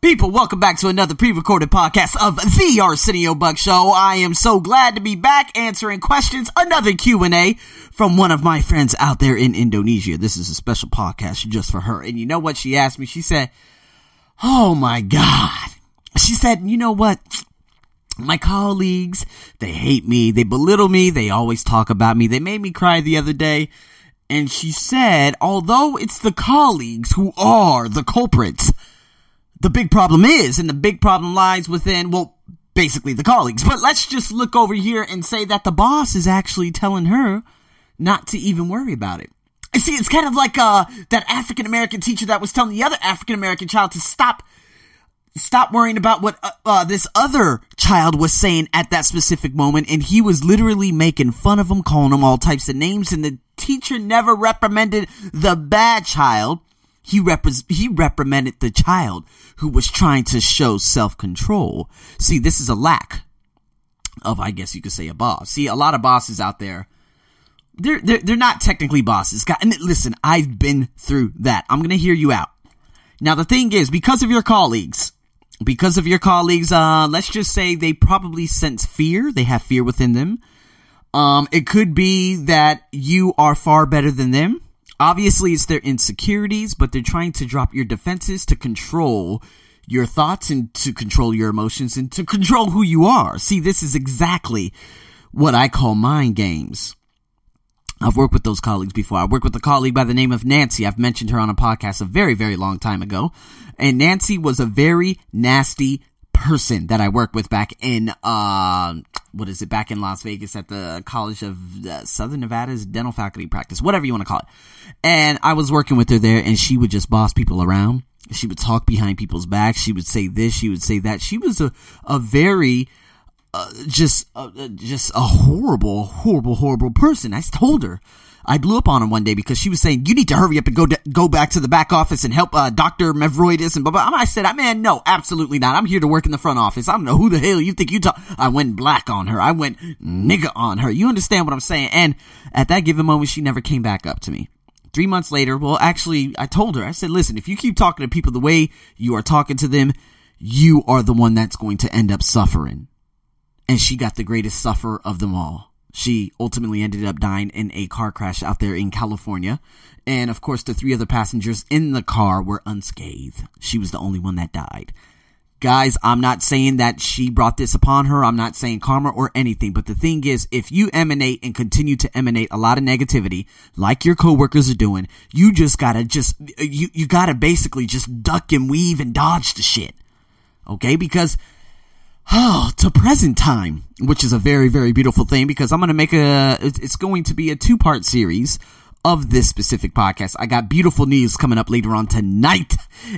People, welcome back to another pre-recorded podcast of the Arsenio Buck Show. I am so glad to be back answering questions, another Q&A from one of my friends out there in Indonesia. This is a special podcast just for her. And you know what she asked me? She said, Oh my God. She said, you know what? My colleagues, they hate me. They belittle me. They always talk about me. They made me cry the other day. And she said, although it's the colleagues who are the culprits, the big problem is, and the big problem lies within, well, basically the colleagues. But let's just look over here and say that the boss is actually telling her not to even worry about it. See, it's kind of like uh, that African American teacher that was telling the other African American child to stop stop worrying about what uh, uh, this other child was saying at that specific moment, and he was literally making fun of him, calling him all types of names, and the teacher never reprimanded the bad child. He, repre- he reprimanded the child who was trying to show self-control. See, this is a lack of, I guess you could say, a boss. See, a lot of bosses out there, they're, they're, they're not technically bosses. And listen, I've been through that. I'm gonna hear you out. Now, the thing is, because of your colleagues, because of your colleagues, uh, let's just say they probably sense fear. They have fear within them. Um, it could be that you are far better than them. Obviously, it's their insecurities, but they're trying to drop your defenses to control your thoughts and to control your emotions and to control who you are. See, this is exactly what I call mind games. I've worked with those colleagues before. I worked with a colleague by the name of Nancy. I've mentioned her on a podcast a very, very long time ago. And Nancy was a very nasty person that I worked with back in, uh, what is it, back in Las Vegas at the College of uh, Southern Nevada's dental faculty practice, whatever you want to call it. And I was working with her there and she would just boss people around. She would talk behind people's backs. She would say this, she would say that. She was a, a very, uh, just, uh, just a horrible, horrible, horrible person. I told her. I blew up on her one day because she was saying, you need to hurry up and go, go back to the back office and help, uh, Dr. Mevroidis and blah, blah. I said, man, no, absolutely not. I'm here to work in the front office. I don't know who the hell you think you talk. I went black on her. I went nigga on her. You understand what I'm saying? And at that given moment, she never came back up to me. Three months later, well, actually, I told her, I said, listen, if you keep talking to people the way you are talking to them, you are the one that's going to end up suffering. And she got the greatest sufferer of them all. She ultimately ended up dying in a car crash out there in California. And of course, the three other passengers in the car were unscathed. She was the only one that died. Guys, I'm not saying that she brought this upon her. I'm not saying karma or anything. But the thing is, if you emanate and continue to emanate a lot of negativity, like your coworkers are doing, you just gotta just, you, you gotta basically just duck and weave and dodge the shit. Okay? Because oh, to present time, which is a very, very beautiful thing because I'm going to make a, it's going to be a two part series of this specific podcast. I got beautiful news coming up later on tonight.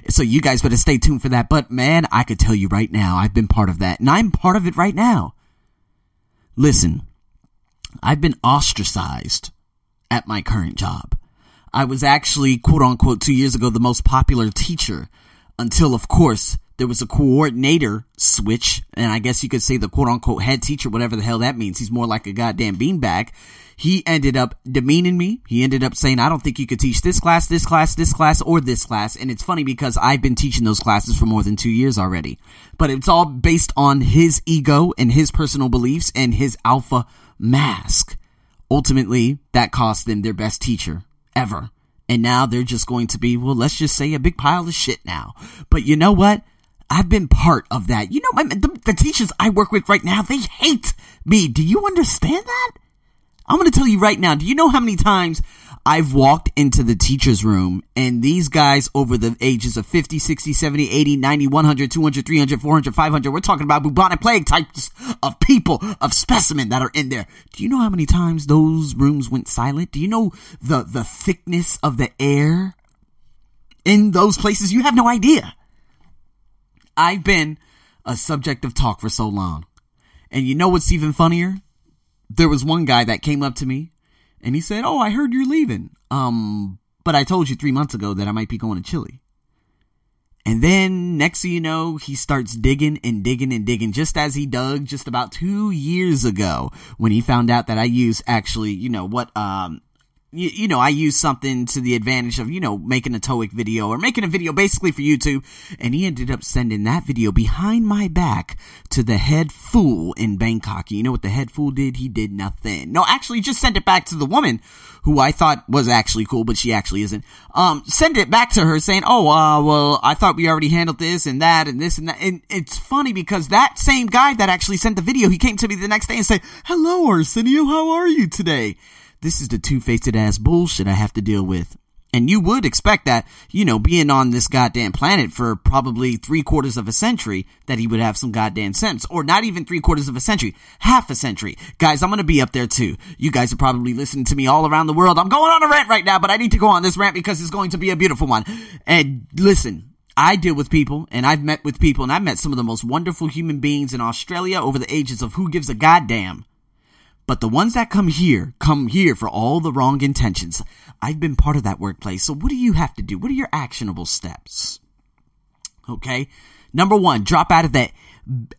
So you guys better stay tuned for that. But man, I could tell you right now, I've been part of that and I'm part of it right now. Listen, I've been ostracized at my current job. I was actually, quote unquote, two years ago, the most popular teacher until, of course, there was a coordinator switch, and I guess you could say the quote unquote head teacher, whatever the hell that means. He's more like a goddamn beanbag. He ended up demeaning me. He ended up saying, I don't think you could teach this class, this class, this class, or this class. And it's funny because I've been teaching those classes for more than two years already. But it's all based on his ego and his personal beliefs and his alpha mask. Ultimately, that cost them their best teacher ever. And now they're just going to be, well, let's just say a big pile of shit now. But you know what? I've been part of that. You know, my, the, the teachers I work with right now, they hate me. Do you understand that? I'm going to tell you right now. Do you know how many times I've walked into the teacher's room and these guys over the ages of 50, 60, 70, 80, 90, 100, 200, 300, 400, 500, we're talking about bubonic plague types of people, of specimen that are in there. Do you know how many times those rooms went silent? Do you know the, the thickness of the air in those places? You have no idea. I've been a subject of talk for so long. And you know what's even funnier? There was one guy that came up to me and he said, Oh, I heard you're leaving. Um, but I told you three months ago that I might be going to Chile. And then next thing you know, he starts digging and digging and digging, just as he dug just about two years ago when he found out that I use actually, you know, what, um, you, you, know, I use something to the advantage of, you know, making a TOEIC video or making a video basically for YouTube. And he ended up sending that video behind my back to the head fool in Bangkok. You know what the head fool did? He did nothing. No, actually just sent it back to the woman who I thought was actually cool, but she actually isn't. Um, send it back to her saying, Oh, uh, well, I thought we already handled this and that and this and that. And it's funny because that same guy that actually sent the video, he came to me the next day and said, Hello, Arsenio, how are you today? This is the two-faced ass bullshit I have to deal with. And you would expect that, you know, being on this goddamn planet for probably three quarters of a century, that he would have some goddamn sense. Or not even three quarters of a century, half a century. Guys, I'm gonna be up there too. You guys are probably listening to me all around the world. I'm going on a rant right now, but I need to go on this rant because it's going to be a beautiful one. And listen, I deal with people and I've met with people and I've met some of the most wonderful human beings in Australia over the ages of who gives a goddamn. But the ones that come here, come here for all the wrong intentions. I've been part of that workplace. So what do you have to do? What are your actionable steps? Okay. Number one, drop out of that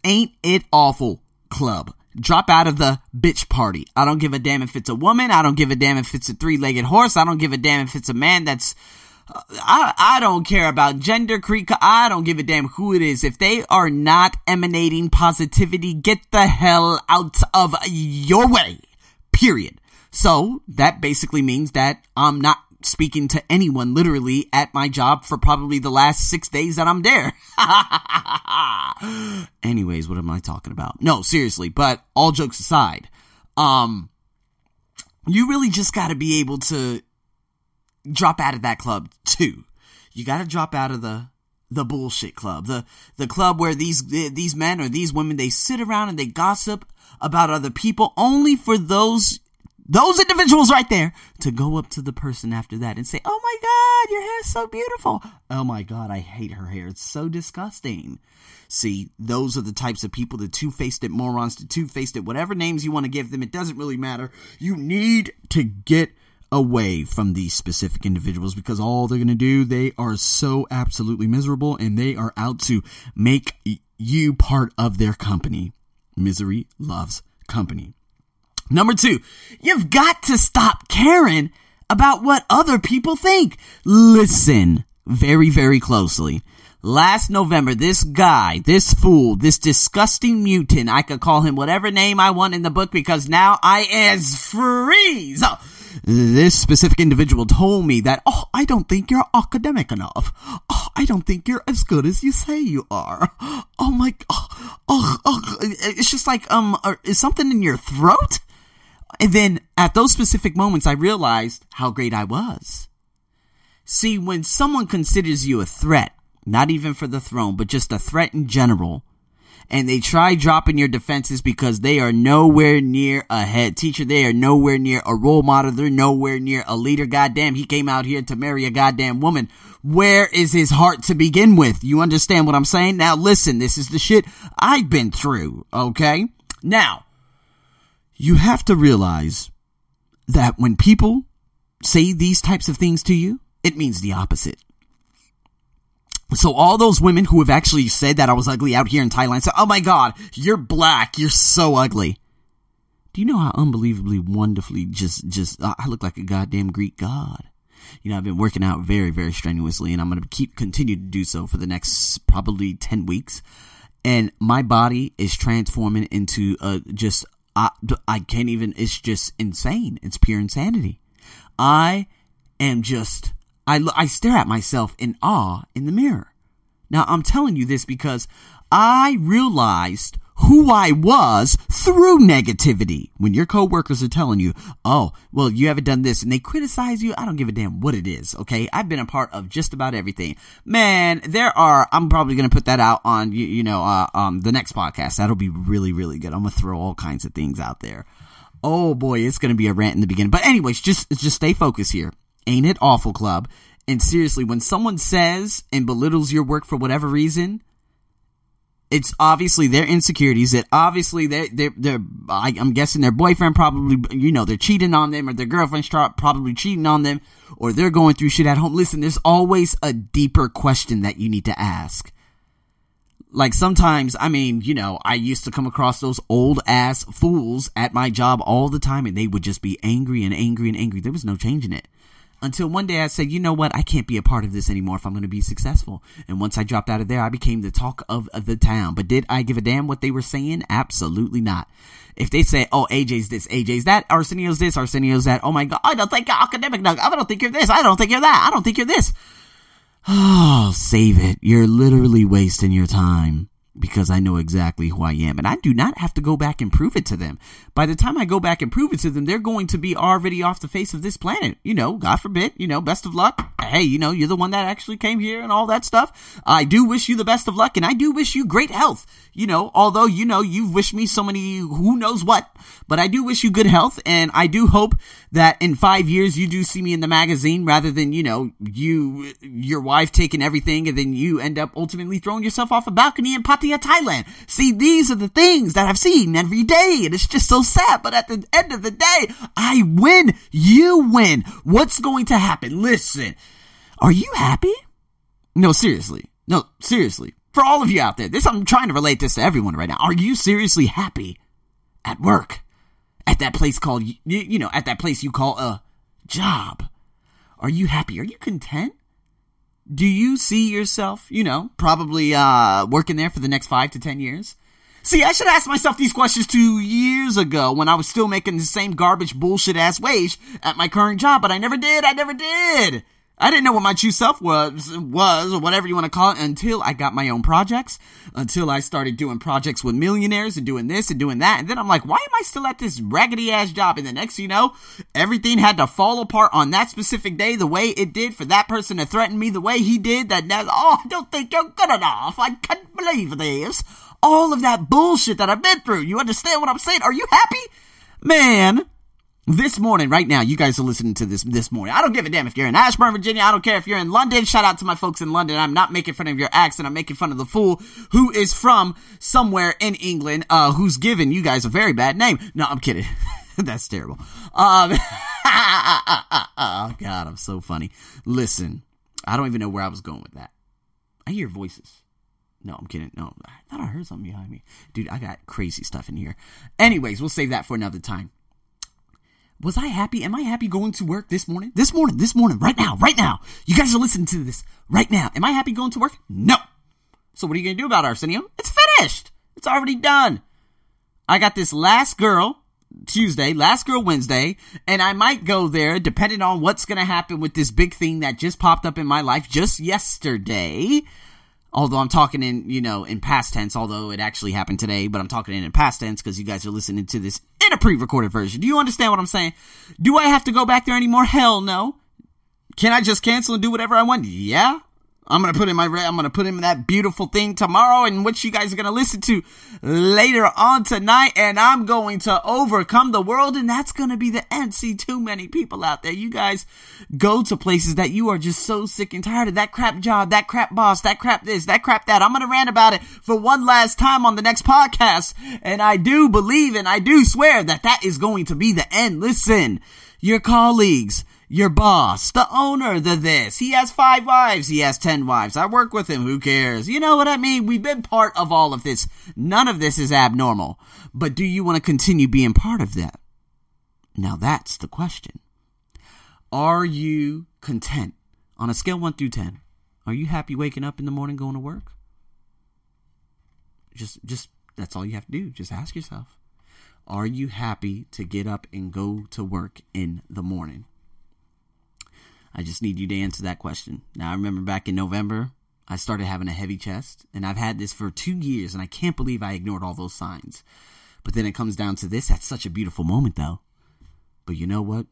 ain't it awful club. Drop out of the bitch party. I don't give a damn if it's a woman. I don't give a damn if it's a three legged horse. I don't give a damn if it's a man that's I, I don't care about gender creek. I don't give a damn who it is. If they are not emanating positivity, get the hell out of your way. Period. So that basically means that I'm not speaking to anyone literally at my job for probably the last six days that I'm there. Anyways, what am I talking about? No, seriously, but all jokes aside, um, you really just gotta be able to drop out of that club too. You got to drop out of the the bullshit club, the the club where these these men or these women they sit around and they gossip about other people only for those those individuals right there to go up to the person after that and say, "Oh my god, your hair is so beautiful." "Oh my god, I hate her hair. It's so disgusting." See, those are the types of people, the two-faced it morons, the two-faced it whatever names you want to give them, it doesn't really matter. You need to get away from these specific individuals because all they're going to do, they are so absolutely miserable and they are out to make you part of their company. Misery loves company. Number two, you've got to stop caring about what other people think. Listen very, very closely. Last November, this guy, this fool, this disgusting mutant, I could call him whatever name I want in the book because now I is freeze. Oh, this specific individual told me that, oh, I don't think you're academic enough. Oh, I don't think you're as good as you say you are. Oh my, oh, oh, oh. it's just like, um, uh, is something in your throat? And then at those specific moments, I realized how great I was. See, when someone considers you a threat, not even for the throne, but just a threat in general, and they try dropping your defenses because they are nowhere near a head Teacher, they are nowhere near a role model. They're nowhere near a leader. Goddamn, he came out here to marry a goddamn woman. Where is his heart to begin with? You understand what I'm saying? Now listen, this is the shit I've been through, okay? Now, you have to realize that when people say these types of things to you, it means the opposite. So all those women who have actually said that I was ugly out here in Thailand said, "Oh my god, you're black. You're so ugly." Do you know how unbelievably wonderfully just just uh, I look like a goddamn Greek god? You know, I've been working out very very strenuously and I'm going to keep continue to do so for the next probably 10 weeks. And my body is transforming into a just I, I can't even it's just insane. It's pure insanity. I am just I, I stare at myself in awe in the mirror. Now, I'm telling you this because I realized who I was through negativity. When your coworkers are telling you, oh, well, you haven't done this and they criticize you, I don't give a damn what it is, okay? I've been a part of just about everything. Man, there are, I'm probably going to put that out on, you, you know, uh, um, the next podcast. That'll be really, really good. I'm going to throw all kinds of things out there. Oh boy, it's going to be a rant in the beginning. But anyways, just, just stay focused here. Ain't It Awful Club. And seriously, when someone says and belittles your work for whatever reason, it's obviously their insecurities. That obviously they're, they're, they're, I, am guessing their boyfriend probably, you know, they're cheating on them or their girlfriend's probably cheating on them or they're going through shit at home. Listen, there's always a deeper question that you need to ask. like sometimes, I mean, you know, I used to come across those old ass fools at my job all the time and they would just be angry and angry and angry. There was no changing it. Until one day I said, you know what? I can't be a part of this anymore if I'm going to be successful. And once I dropped out of there, I became the talk of the town. But did I give a damn what they were saying? Absolutely not. If they say, oh, AJ's this, AJ's that, Arsenio's this, Arsenio's that, oh my God, I don't think you're academic, Doug. I don't think you're this, I don't think you're that, I don't think you're this. Oh, save it. You're literally wasting your time because I know exactly who I am. And I do not have to go back and prove it to them. By the time I go back and prove it to them, they're going to be already off the face of this planet. You know, God forbid, you know, best of luck. Hey, you know, you're the one that actually came here and all that stuff. I do wish you the best of luck and I do wish you great health. You know, although, you know, you've wished me so many who knows what, but I do wish you good health and I do hope that in five years you do see me in the magazine rather than, you know, you, your wife taking everything and then you end up ultimately throwing yourself off a balcony in Pattaya, Thailand. See, these are the things that I've seen every day and it's just so sad. But at the end of the day, I win. You win. What's going to happen? Listen, are you happy? No, seriously. No, seriously. For all of you out there, this, I'm trying to relate this to everyone right now. Are you seriously happy at work? At that place called, you, you know, at that place you call a job? Are you happy? Are you content? Do you see yourself, you know, probably uh, working there for the next five to ten years? See, I should ask myself these questions two years ago when I was still making the same garbage bullshit ass wage at my current job, but I never did. I never did. I didn't know what my true self was, was, or whatever you want to call it, until I got my own projects, until I started doing projects with millionaires and doing this and doing that. And then I'm like, why am I still at this raggedy ass job? And the next you know, everything had to fall apart on that specific day the way it did for that person to threaten me the way he did. That, now, oh, I don't think you're good enough. I can't believe this. All of that bullshit that I've been through. You understand what I'm saying? Are you happy? Man, this morning, right now, you guys are listening to this this morning. I don't give a damn if you're in Ashburn, Virginia. I don't care if you're in London. Shout out to my folks in London. I'm not making fun of your accent. I'm making fun of the fool who is from somewhere in England, uh, who's given you guys a very bad name. No, I'm kidding. That's terrible. Um, oh God, I'm so funny. Listen, I don't even know where I was going with that. I hear voices. No, I'm kidding. No, I thought I heard something behind me. Dude, I got crazy stuff in here. Anyways, we'll save that for another time was I happy? Am I happy going to work this morning? This morning, this morning, right now, right now. You guys are listening to this right now. Am I happy going to work? No. So what are you going to do about Arsenio? It's finished. It's already done. I got this last girl Tuesday, last girl Wednesday, and I might go there depending on what's going to happen with this big thing that just popped up in my life just yesterday although I'm talking in, you know, in past tense, although it actually happened today, but I'm talking in, in past tense because you guys are listening to this a pre-recorded version. Do you understand what I'm saying? Do I have to go back there anymore? Hell no. Can I just cancel and do whatever I want? Yeah. I'm gonna put in my I'm gonna put in that beautiful thing tomorrow, and what you guys are gonna listen to later on tonight. And I'm going to overcome the world, and that's gonna be the end. See, too many people out there. You guys go to places that you are just so sick and tired of that crap job, that crap boss, that crap this, that crap that. I'm gonna rant about it for one last time on the next podcast, and I do believe and I do swear that that is going to be the end. Listen, your colleagues your boss, the owner, the this. He has five wives. He has ten wives. I work with him. Who cares? You know what I mean? We've been part of all of this. None of this is abnormal. But do you want to continue being part of that? Now that's the question. Are you content on a scale 1 through 10? Are you happy waking up in the morning going to work? Just just that's all you have to do. Just ask yourself. Are you happy to get up and go to work in the morning? I just need you to answer that question. Now, I remember back in November, I started having a heavy chest, and I've had this for two years, and I can't believe I ignored all those signs. But then it comes down to this. That's such a beautiful moment, though. But you know what?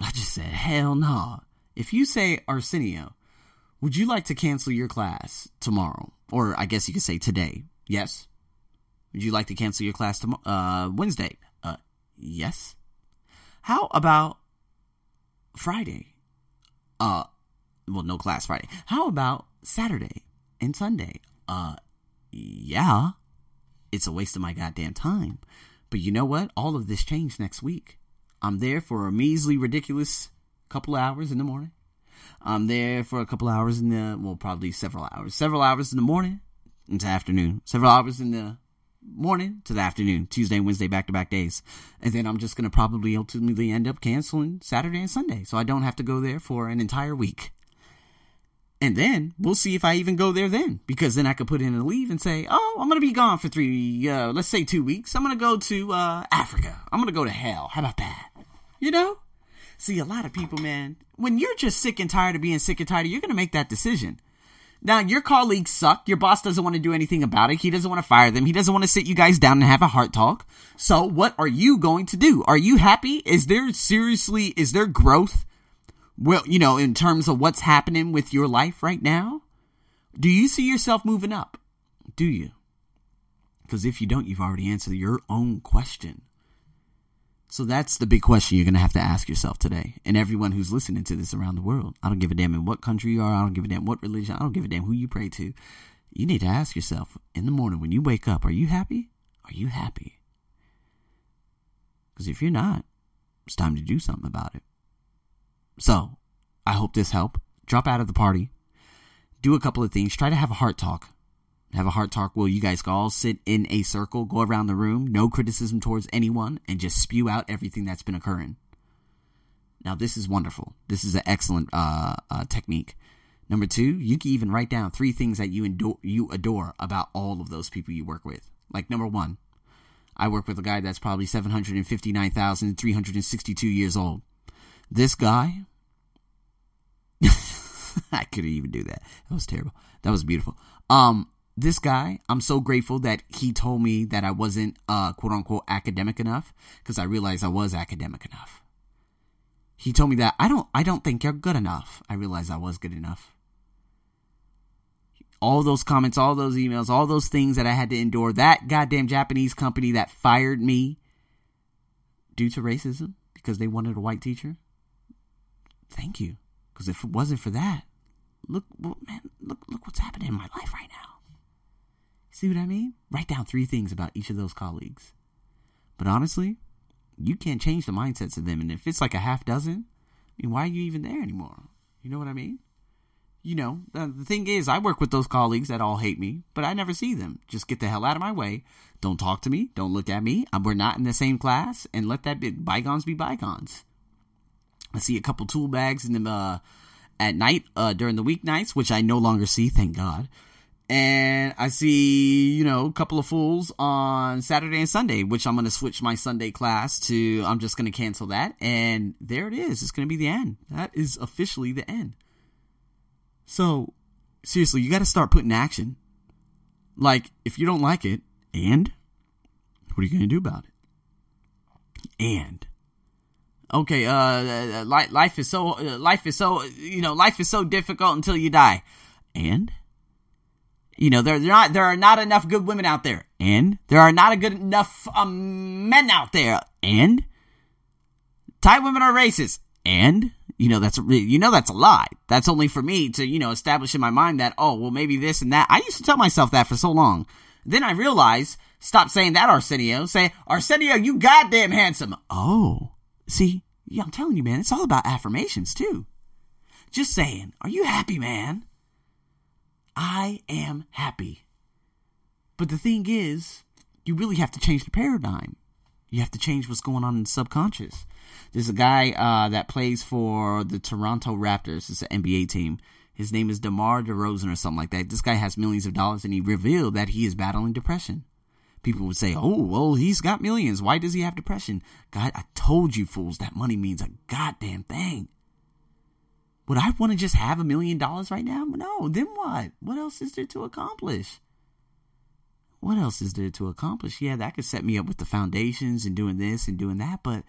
I just said, hell no. Nah. If you say, Arsenio, would you like to cancel your class tomorrow? Or I guess you could say today. Yes. Would you like to cancel your class tomorrow? Uh, Wednesday? Uh, yes. How about Friday? Uh, well, no class Friday. How about Saturday and Sunday? Uh, yeah. It's a waste of my goddamn time. But you know what? All of this changed next week. I'm there for a measly, ridiculous couple hours in the morning. I'm there for a couple hours in the, well, probably several hours. Several hours in the morning. into afternoon. Several hours in the morning to the afternoon, Tuesday Wednesday back to back days. And then I'm just going to probably ultimately end up canceling Saturday and Sunday. So I don't have to go there for an entire week. And then we'll see if I even go there then, because then I could put in a leave and say, "Oh, I'm gonna be gone for three, uh, let's say two weeks. I'm gonna go to uh, Africa. I'm gonna go to hell. How about that? You know? See, a lot of people, man, when you're just sick and tired of being sick and tired, you're gonna make that decision. Now, your colleagues suck. Your boss doesn't want to do anything about it. He doesn't want to fire them. He doesn't want to sit you guys down and have a heart talk. So, what are you going to do? Are you happy? Is there seriously, is there growth? well, you know, in terms of what's happening with your life right now? Do you see yourself moving up? Do you? Because if you don't, you've already answered your own question. So that's the big question you're going to have to ask yourself today. And everyone who's listening to this around the world. I don't give a damn in what country you are. I don't give a damn what religion. I don't give a damn who you pray to. You need to ask yourself in the morning when you wake up, are you happy? Are you happy? Because if you're not, it's time to do something about it. So, I hope this helped. Drop out of the party. Do a couple of things. Try to have a heart talk. Have a heart talk where you guys all sit in a circle, go around the room, no criticism towards anyone, and just spew out everything that's been occurring. Now, this is wonderful. This is an excellent uh, uh, technique. Number two, you can even write down three things that you adore, you adore about all of those people you work with. Like number one, I work with a guy that's probably 759,362 years old. This guy, I couldn't even do that. That was terrible. That was beautiful. Um, this guy, I'm so grateful that he told me that I wasn't uh quote unquote academic enough because I realized I was academic enough. He told me that I don't I don't think you're good enough. I realized I was good enough. All those comments, all those emails, all those things that I had to endure, that goddamn Japanese company that fired me due to racism because they wanted a white teacher. Thank you. Because if it wasn't for that, look, man, look, look what's happening in my life right now. See what I mean? Write down three things about each of those colleagues. But honestly, you can't change the mindsets of them. And if it's like a half dozen, I mean, why are you even there anymore? You know what I mean? You know, the, thing is, I work with those colleagues that all hate me, but I never see them. Just get the hell out of my way. Don't talk to me. Don't look at me. We're not in the same class, and let that be bygones be bygones. I see a couple tool bags in them uh, at night uh, during the weeknights, which I no longer see, thank God. And I see, you know, a couple of fools on Saturday and Sunday, which I'm going to switch my Sunday class to, I'm just going to cancel that. And there it is. It's going to be the end. That is officially the end. So, seriously, you got to start putting action. Like, if you don't like it, and what are you going to do about it? And okay, uh, life is so, life is so, you know, life is so difficult until you die. And, you know, there, not, there are not enough good women out there. And there are not a good enough um, men out there. And Thai women are racist. And, you know, that's, you know, that's a lie. That's only for me to, you know, establish in my mind that, oh, well, maybe this and that. I used to tell myself that for so long. Then I realized, stop saying that, Arsenio. Say, Arsenio, you goddamn handsome. Oh, See, yeah, I'm telling you, man, it's all about affirmations too. Just saying, are you happy, man? I am happy. But the thing is, you really have to change the paradigm. You have to change what's going on in the subconscious. There's a guy uh, that plays for the Toronto Raptors. It's an NBA team. His name is DeMar DeRozan or something like that. This guy has millions of dollars, and he revealed that he is battling depression people would say, oh, well, he's got millions. Why does he have depression? God, I told you fools that money means a goddamn thing. Would I want to just have a million dollars right now? No, then what? What else is there to accomplish? What else is there to accomplish? Yeah, that could set me up with the foundations and doing this and doing that, but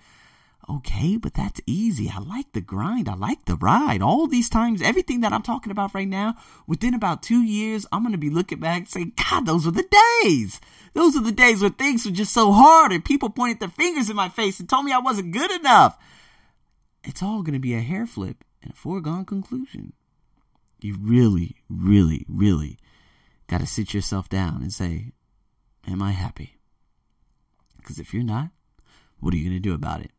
Okay, but that's easy. I like the grind. I like the ride. All these times, everything that I'm talking about right now, within about two years, I'm going to be looking back and saying, God, those were the days. Those are the days where things were just so hard and people pointed their fingers in my face and told me I wasn't good enough. It's all going to be a hair flip and a foregone conclusion. You really, really, really got to sit yourself down and say, Am I happy? Because if you're not, what are you going to do about it?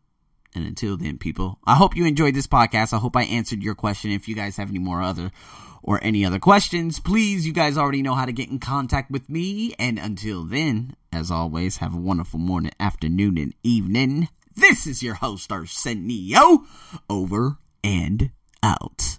And until then, people, I hope you enjoyed this podcast. I hope I answered your question. If you guys have any more other or any other questions, please, you guys already know how to get in contact with me. And until then, as always, have a wonderful morning, afternoon, and evening. This is your host, Arsenio, over and out.